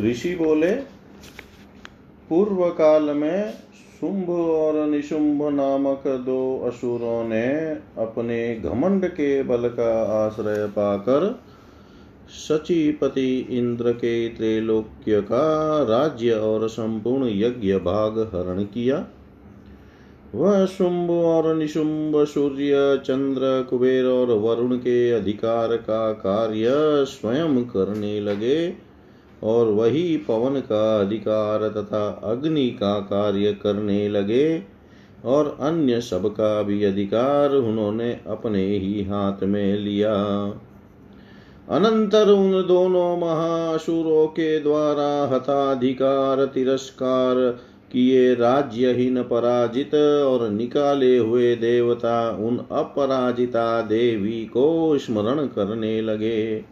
ऋषि बोले पूर्व काल में शुंभ और निशुंभ नामक दो असुरों ने अपने घमंड के बल का आश्रय पाकर सचिपति इंद्र के त्रैलोक्य का राज्य और संपूर्ण यज्ञ भाग हरण किया। वह शुंभ और निशुंभ सूर्य, चंद्र, कुबेर और वरुण के अधिकार का कार्य स्वयं करने लगे। और वही पवन का अधिकार तथा अग्नि का कार्य करने लगे और अन्य सबका भी अधिकार उन्होंने अपने ही हाथ में लिया। अनंतर उन दोनों महाशुरों के द्वारा हताधिकार, तिरस्कार किए राज्यहीन पराजित और निकाले हुए देवता उन अपराजिता देवी को स्मरण करने लगे।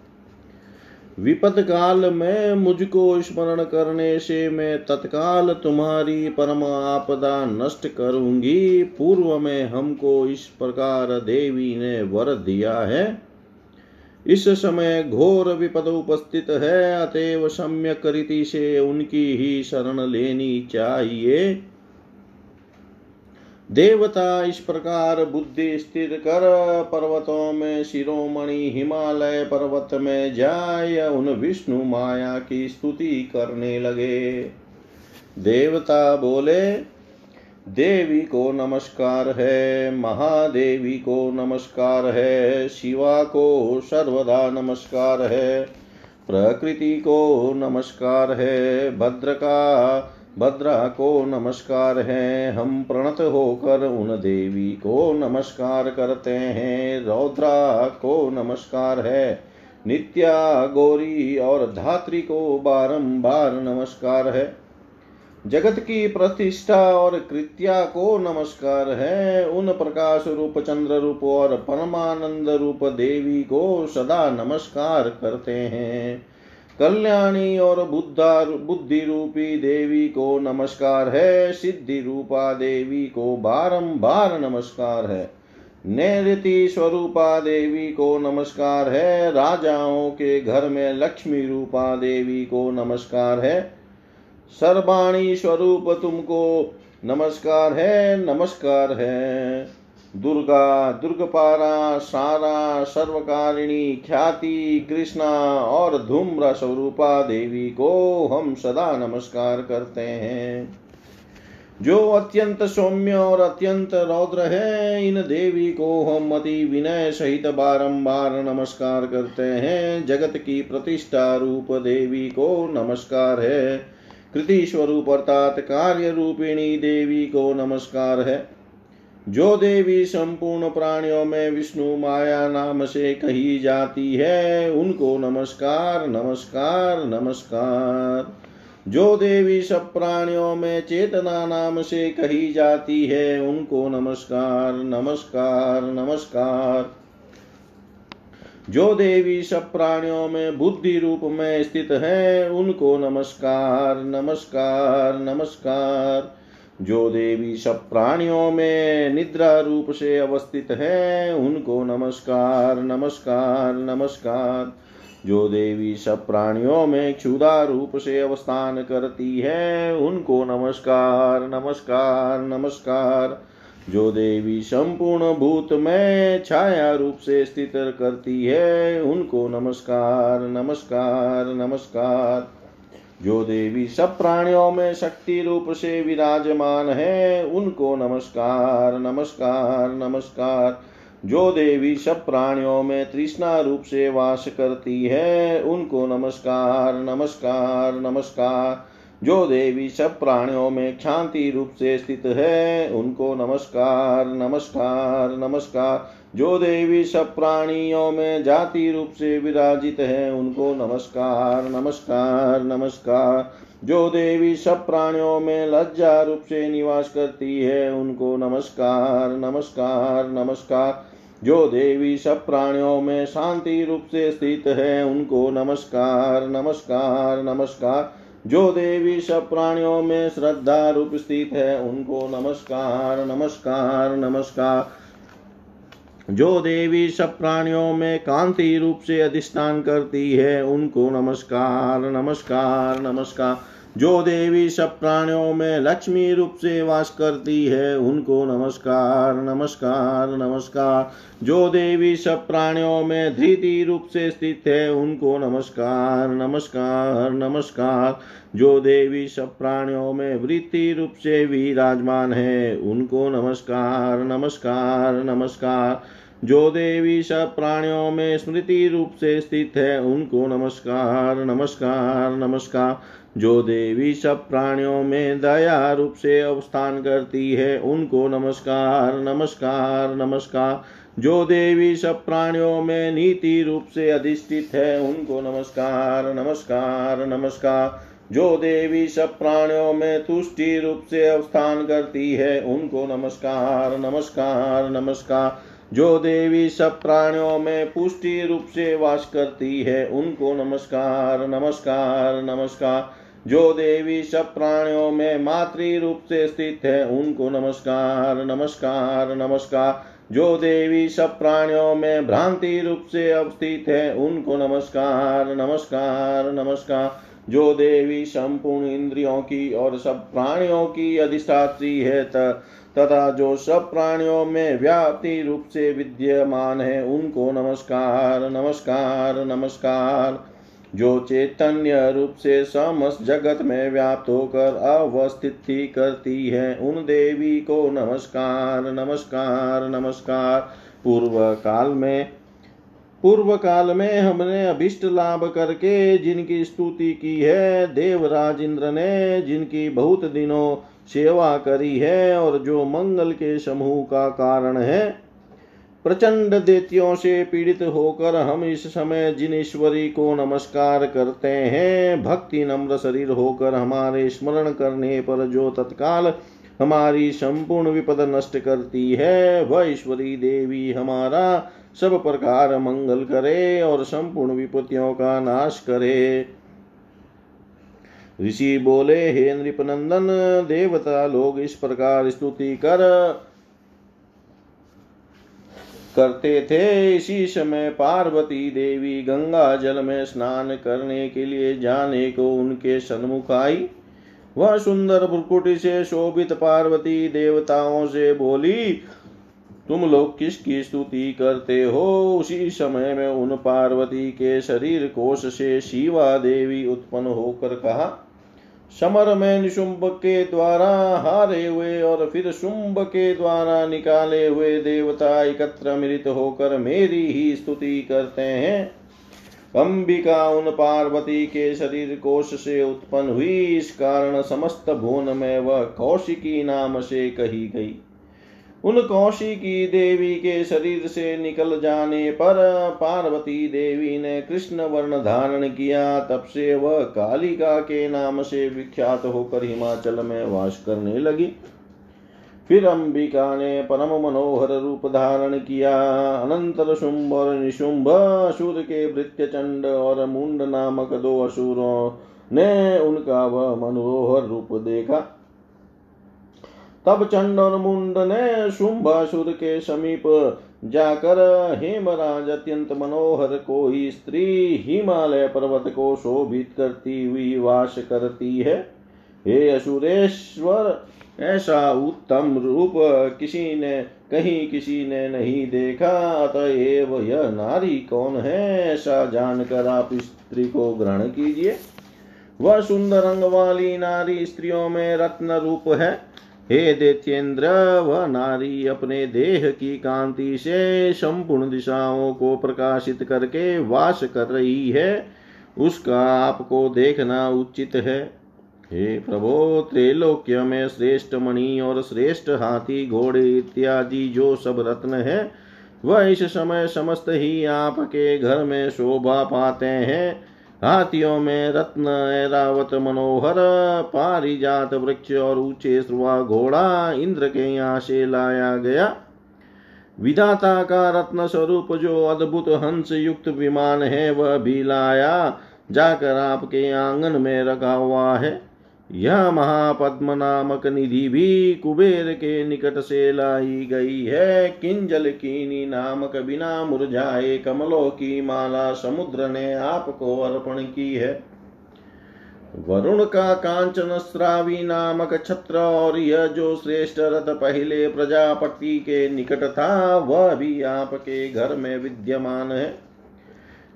विपद काल में मुझको स्मरण करने से मैं तत्काल तुम्हारी परम आपदा नष्ट करूँगी। पूर्व में हमको इस प्रकार देवी ने वर दिया है। इस समय घोर विपद उपस्थित है, अतएव सम्यक रीति से उनकी ही शरण लेनी चाहिए। देवता इस प्रकार बुद्धि स्थिर कर पर्वतों में, शिरोमणि हिमालय पर्वत में जाय, उन विष्णु माया की स्तुति करने लगे। देवता बोले, देवी को नमस्कार है, महादेवी को नमस्कार है, शिवा को सर्वदा नमस्कार है, प्रकृति को नमस्कार है भद्र का भद्रा, को नमस्कार है। हम प्रणत होकर उन देवी को नमस्कार करते हैं। रौद्रा, को नमस्कार है। नित्या, गौरी और धात्री को बारंबार नमस्कार है। जगत की प्रतिष्ठा और कृत्या को नमस्कार है। उन प्रकाश रूप, चंद्र रूप और परमानंद रूप देवी को सदा नमस्कार करते हैं। कल्याणी और बुद्धा बुद्धि रूपी देवी को नमस्कार है, सिद्धि रूपा देवी को बारंबार नमस्कार है नैति स्वरूपा देवी को नमस्कार है, राजाओं के घर में लक्ष्मी रूपा देवी को नमस्कार है, सर्वाणी स्वरूप तुमको नमस्कार है नमस्कार है। दुर्गा, दुर्गपारा, सारा, सर्वकारिणी, ख्याति, कृष्णा और धूम्र स्वरूपा देवी को हम सदा नमस्कार करते हैं। जो अत्यंत सौम्य और अत्यंत रौद्र है, इन देवी को हम अति विनय सहित बारंबार नमस्कार करते हैं। जगत की प्रतिष्ठा रूप देवी को नमस्कार है। कृति स्वरूप अर्थात कार्य रूपिणी देवी को नमस्कार है। जो देवी संपूर्ण प्राणियों में विष्णु माया नाम से कही जाती है, उनको नमस्कार नमस्कार नमस्कार। जो देवी सब प्राणियों में चेतना नाम से कही जाती है, उनको नमस्कार नमस्कार नमस्कार। जो देवी सब प्राणियों में बुद्धि रूप में स्थित है, उनको नमस्कार नमस्कार नमस्कार। जो देवी सब प्राणियों में निद्रा रूप से अवस्थित है, उनको नमस्कार नमस्कार नमस्कार। जो देवी सब प्राणियों में क्षुदा रूप से अवस्थान करती है, उनको नमस्कार नमस्कार नमस्कार। जो देवी संपूर्ण भूत में छाया रूप से स्थित करती है, उनको नमस्कार नमस्कार नमस्कार। जो देवी सब प्राणियों में शक्ति रूप से विराजमान है, उनको नमस्कार नमस्कार नमस्कार। जो देवी सब प्राणियों में तृष्णा रूप से वास करती है, उनको नमस्कार नमस्कार नमस्कार। जो देवी सब प्राणियों में क्षांति रूप से स्थित है, उनको नमस्कार नमस्कार नमस्कार। जो देवी सब प्राणियों में जाति रूप से विराजित है, उनको नमस्कार नमस्कार नमस्कार। जो देवी सब प्राणियों में लज्जा रूप से निवास करती है, उनको नमस्कार नमस्कार नमस्कार। जो देवी सब प्राणियों में शांति रूप से स्थित है, उनको नमस्कार नमस्कार नमस्कार। जो देवी सब प्राणियों में श्रद्धा रूप स्थित है, उनको नमस्कार नमस्कार नमस्कार। जो देवी सब प्राणियों में कांति रूप से अधिष्ठान करती है, उनको नमस्कार नमस्कार नमस्कार। जो देवी सब प्राणियों में लक्ष्मी रूप से वास करती है, उनको नमस्कार नमस्कार नमस्कार। जो देवी सब प्राणियों में धृति रूप से स्थित है, उनको नमस्कार नमस्कार नमस्कार। जो देवी सब प्राणियों में वृत्ति रूप से विराजमान है, उनको नमस्कार नमस्कार नमस्कार। जो देवी सब प्राणियों में स्मृति रूप से स्थित है, उनको नमस्कार नमस्कार नमस्कार। जो देवी सब प्राणियों में दया रूप से अवस्थान करती है, उनको नमस्कार नमस्कार नमस्कार। जो देवी सब प्राणियों में नीति रूप से अधिष्ठित है, उनको नमस्कार नमस्कार नमस्कार। जो देवी सब प्राणियों में तुष्टि रूप से अवस्थान करती है, उनको नमस्कार नमस्कार नमस्कार। जो देवी सब प्राणियों में पुष्टि रूप से वास करती है, उनको नमस्कार नमस्कार नमस्कार। जो देवी सब प्राणियों में मातृ रूप से स्थित है, उनको नमस्कार नमस्कार नमस्कार। जो देवी सब प्राणियों में भ्रांति रूप से अवस्थित है, उनको नमस्कार नमस्कार नमस्कार। जो देवी संपूर्ण इंद्रियों की और सब प्राणियों की अधिष्ठात्री है तथा जो सब प्राणियों में व्याप्ति रूप से विद्यमान है, उनको नमस्कार नमस्कार नमस्कार। जो चैतन्य रूप से समस्त जगत में व्याप्त होकर अवस्थिति करती है, उन देवी को नमस्कार नमस्कार नमस्कार। पूर्व काल में पूर्व काल में हमने अभिष्ट लाभ करके जिनकी स्तुति की है देवराज इंद्र ने जिनकी बहुत दिनों सेवा करी है और जो मंगल के समूह का कारण है, प्रचंड देतियों से पीड़ित होकर हम इस समय जिन ईश्वरी को नमस्कार करते हैं। भक्ति नम्र शरीर होकर हमारे स्मरण करने पर जो तत्काल हमारी संपूर्ण विपद नष्ट करती है। वह ईश्वरी देवी हमारा सब प्रकार मंगल करे और संपूर्ण विपत्तियों का नाश करे। ऋषि बोले, हे नृपनंदन, देवता लोग इस प्रकार स्तुति कर, करते थे। इसी समय पार्वती देवी गंगा जल में स्नान करने के लिए जाने को उनके सन्मुख आई। वह सुंदर भ्रुकुटी से शोभित पार्वती देवताओं से बोली, तुम लोग किसकी स्तुति करते हो? उसी समय में उन पार्वती के शरीर कोश से शिवा देवी उत्पन्न होकर कहा, समर में निशुंभ के द्वारा हारे हुए और फिर शुंभ के द्वारा निकाले हुए देवता एकत्र मिलित होकर मेरी ही स्तुति करते हैं। अंबिका उन पार्वती के शरीर कोश से उत्पन्न हुई। इस कारण समस्त भुवन में वह कौशिकी नाम से कही गई। उन कौशिकी देवी के शरीर से निकल जाने पर पार्वती देवी ने कृष्ण वर्ण धारण किया। तब से वह कालिका के नाम से विख्यात होकर हिमाचल में वास करने लगी। फिर अंबिका ने परम मनोहर रूप धारण किया। अनंतर शुंभ और निशुंभ असुर के भृत्य चंड और मुंड नामक दो असुरों ने उनका वह मनोहर रूप देखा। तब चंड और मुंड ने शुंभासुर के समीप जाकर हेमराज अत्यंत मनोहर कोई स्त्री हिमालय पर्वत को शोभित करती हुई वास करती है। हे असुरेश्वर ऐसा उत्तम रूप किसी ने, कहीं किसी ने नहीं देखा। अतएव यह नारी कौन है, ऐसा जानकर आप स्त्री को ग्रहण कीजिए। वह सुंदर अंग वाली नारी स्त्रियों में रत्न रूप है। हे दैत्येंद्र वह नारी अपने देह की कांति से संपूर्ण दिशाओं को प्रकाशित करके वास कर रही है। उसका आपको देखना उचित है। हे प्रभो, त्रैलोक्य में श्रेष्ठ मणि और श्रेष्ठ हाथी, घोड़े इत्यादि जो सब रत्न है, वह इस समय समस्त ही आपके घर में शोभा पाते हैं। हाथियों में रत्न, ऐरावत, मनोहर, पारिजात वृक्ष और ऊँचे श्रुआ घोड़ा इंद्र के यहाँ से लाया गया। विधाता का रत्न स्वरूप जो अद्भुत हंस युक्त विमान है, वह भी लाया, जाकर आपके आँगन में रखा हुआ है। यह महापद्म नामक निधि भी कुबेर के निकट से लाई गई है किंजल कीनी नामक बिना मुरझाए कमलों की माला समुद्र ने आपको अर्पण की है। वरुण का कांचन श्रावी नामक छत्र और यह जो श्रेष्ठ रथ पहले प्रजापति के निकट था, वह भी आपके घर में विद्यमान है।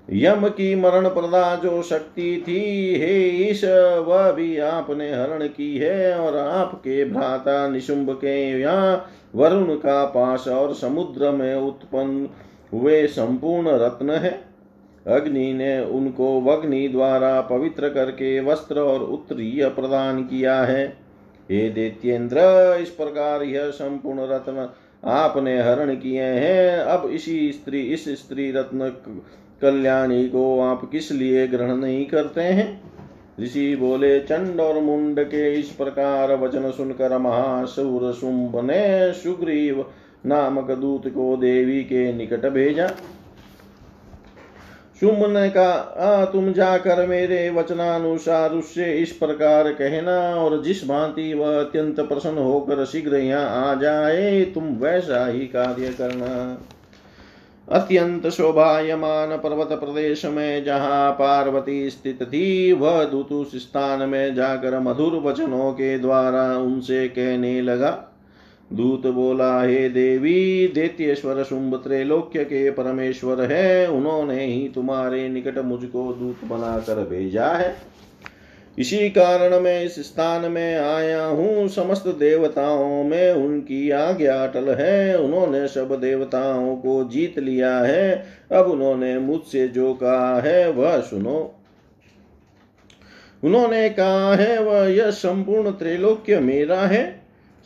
यम की मरण प्रदा जो शक्ति थी, हे ईश, वह भी आपने हरण की है और आपके भ्राता निशुंभ के यहाँ वरुण का पास और समुद्र में उत्पन्न हुए संपूर्ण रत्न है। अग्नि ने उनको वग्नि द्वारा पवित्र करके वस्त्र और उत्तरीय प्रदान किया है। हे दैत्येंद्र, इस प्रकार यह संपूर्ण रत्न आपने हरण किए हैं। अब इसी स्त्री, इस स्त्री रत्न कल्याणी को आप किस लिए ग्रहण नहीं करते हैं? ऋषि बोले, चंड और मुंड के इस प्रकार वचन सुनकर महासुर शुंभ ने सुग्रीव नामक दूत को देवी के निकट भेजा। शुंभ ने कहा, आ, तुम जाकर मेरे वचनानुसार उससे इस प्रकार कहना और जिस भांति वह अत्यंत प्रसन्न होकर शीघ्र यहाँ आ जाए, तुम वैसा ही कार्य करना। अत्यंत शोभायमान पर्वत प्रदेश में जहाँ पार्वती स्थित थी वह दूत उस स्थान में जाकर मधुर वचनों के द्वारा उनसे कहने लगा, दूत बोला, हे देवी, दैत्येश्वर शुंभ त्रैलोक्य के परमेश्वर है, उन्होंने ही तुम्हारे निकट मुझको दूत बनाकर भेजा है। इसी कारण मैं इस स्थान में आया हूँ। समस्त देवताओं में उनकी आज्ञा अटल है। उन्होंने सब देवताओं को जीत लिया है। अब उन्होंने मुझसे जो कहा है, वह सुनो। उन्होंने कहा है, वह यह संपूर्ण त्रैलोक्य मेरा है।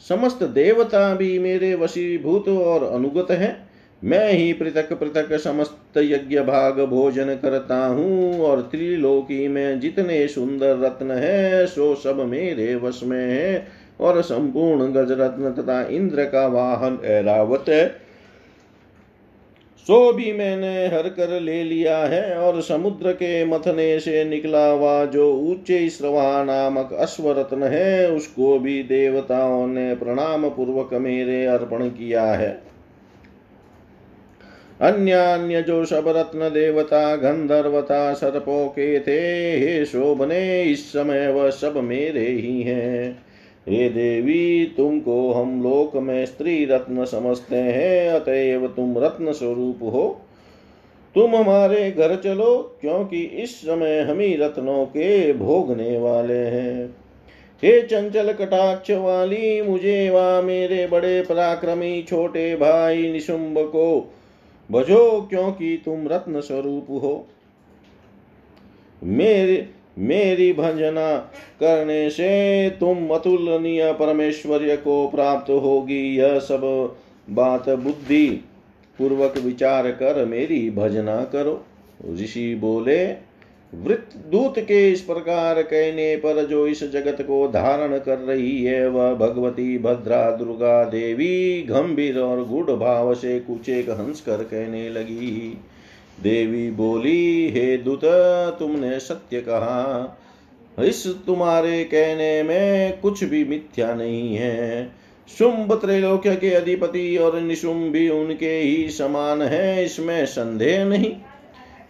समस्त देवता भी मेरे वशीभूत और अनुगत है। मैं ही पृथक पृथक समस्त यज्ञ भाग भोजन करता हूँ, और त्रिलोकी में जितने सुंदर रत्न है, सो सब मेरे वश में है, और संपूर्ण गज रत्न तथा इंद्र का वाहन ऐरावत है। सो भी मैंने हर कर ले लिया है, और समुद्र के मथने से निकला हुआ जो ऊँचे श्रवा नामक अश्वरत्न है, उसको भी देवताओं ने प्रणाम पूर्वक मेरे अर्पण किया है। अन्य अन्य जो सब रत्न देवता गंधर्वता सर्पों के थे हे शोभने, इस समय वह सब मेरे ही हैं। हे देवी, तुमको हम लोक में स्त्री रत्न समझते हैं, अतएव तुम रत्न स्वरूप हो। तुम हमारे घर चलो, क्योंकि इस समय हम ही रत्नों के भोगने वाले हैं। हे चंचल कटाक्ष वाली, मुझे वा मेरे बड़े पराक्रमी छोटे भाई निशुंभ को भजो क्योंकि तुम रत्न स्वरूप हो। मेरे, मेरी भजना करने से तुम अतुलनीय परमेश्वर्य को प्राप्त होगी। यह सब बात बुद्धि पूर्वक विचार कर मेरी भजना करो। ऋषि बोले वृत्त दूत के इस प्रकार कहने पर जो इस जगत को धारण कर रही है, वह भगवती भद्रा, दुर्गा देवी, गंभीर और गुड़ भाव से कुछ एक हंस कर कहने लगी। देवी बोली, हे दूत, तुमने सत्य कहा। इस तुम्हारे कहने में कुछ भी मिथ्या नहीं है। शुंभ त्रैलोक्य के अधिपति और निशुंभ भी उनके ही समान है, इसमें संदेह नहीं।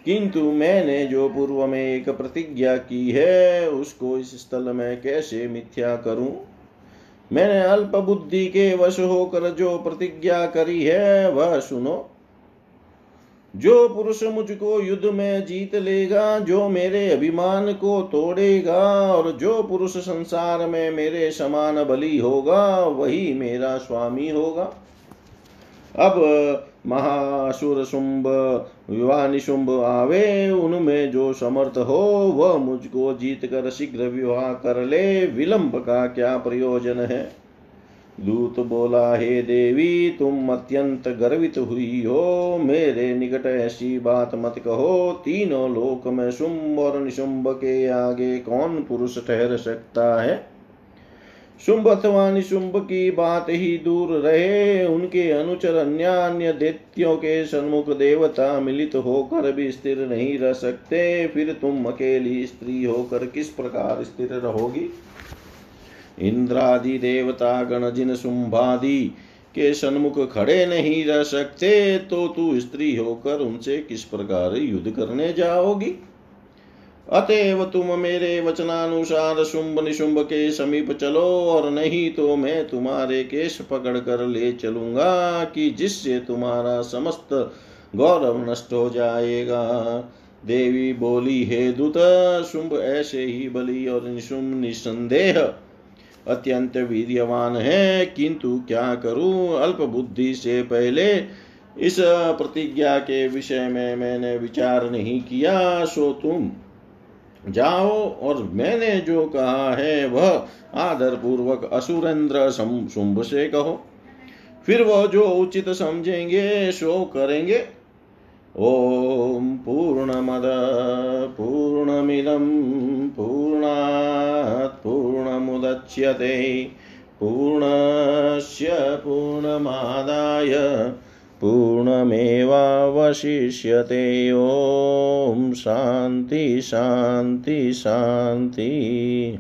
किंतु मैंने जो पूर्व में एक प्रतिज्ञा की है, उसको इस स्थल में कैसे मिथ्या करूँ? मैंने अल्प बुद्धि के वश होकर जो प्रतिज्ञा करी है, वह सुनो। जो पुरुष मुझको युद्ध में जीत लेगा, जो मेरे अभिमान को तोड़ेगा, और जो पुरुष संसार में मेरे समान बली होगा, वही मेरा स्वामी होगा। अब महासुर शुंभ विवाह निशुंभ आवे, उनमें जो समर्थ हो, वह मुझको जीत कर शीघ्र विवाह कर ले। विलंब का क्या प्रयोजन है? दूत बोला, हे देवी, तुम अत्यंत गर्वित हुई हो। मेरे निकट ऐसी बात मत कहो। तीनों लोक में शुंभ और निशुंभ के आगे कौन पुरुष ठहर सकता है? शुंभ अथवा निशुंभ की बात ही दूर रहे। उनके अनुचर अन्य अन्य दैत्यों के सन्मुख देवता मिलित होकर भी स्थिर नहीं रह सकते। फिर तुम अकेली स्त्री होकर किस प्रकार स्थिर रहोगी? इंद्रादि देवता गण जिन शुंभादि के सन्मुख खड़े नहीं रह सकते तो तू स्त्री होकर उनसे किस प्रकार युद्ध करने जाओगी? अतएव तुम मेरे वचनानुसार शुंभ निशुंभ के समीप चलो, और नहीं तो मैं तुम्हारे केश पकड़ कर ले चलूँगा, कि जिससे तुम्हारा समस्त गौरव नष्ट हो जाएगा। देवी बोली, हे दूत, शुंभ ऐसे ही बलि और निशुंभ निसंदेह अत्यंत वीर्यवान है, किंतु क्या करूँ? अल्प बुद्धि से पहले इस प्रतिज्ञा के विषय में मैंने विचार नहीं किया, सो तुम जाओ और मैंने जो कहा है वह आदर पूर्वक असुरेंद्र शुंभ से कहो। फिर वह जो उचित समझेंगे, सो करेंगे। ॐ पूर्णमद, पूर्णमिदं, पूर्णात् पूर्णमुदच्यते। पूर्णस्य पूर्णमादाय पूर्णमेवावशिष्यते। ॐ शान्ति शान्ति शान्ति